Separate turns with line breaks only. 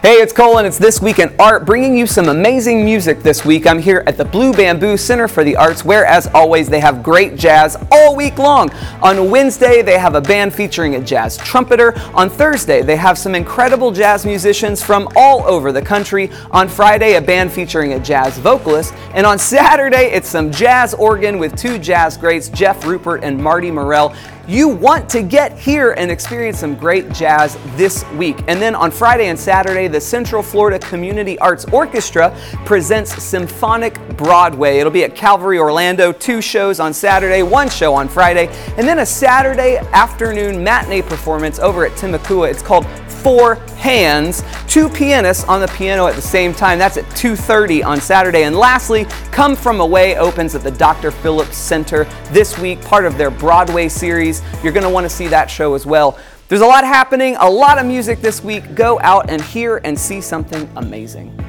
Hey, it's Colin. it's This Week in Art, bringing you some amazing music this week. I'm here at the Blue Bamboo Center for the Arts, where, as always, they have great jazz all week long. On Wednesday, they have a band featuring a jazz trumpeter. On Thursday, they have some incredible jazz musicians from all over the country. On Friday, a band featuring a jazz vocalist. And on Saturday, it's some jazz organ with two jazz greats, Jeff Rupert and Marty Morell. You want to get here and experience some great jazz this week. And then on Friday and Saturday, the Central Florida Community Arts Orchestra presents Symphonic Broadway. It'll be at Calvary Orlando, two shows on Saturday, one show on Friday, and then a Saturday afternoon matinee performance over at Timucua. It's called Four Hands, two pianists on the piano at the same time. That's at 2:30 on Saturday. And lastly, Come From Away opens at the Dr. Phillips Center this week, part of their Broadway series. You're going to want to see that show as well. There's a lot happening, a lot of music this week. Go out and hear and see something amazing.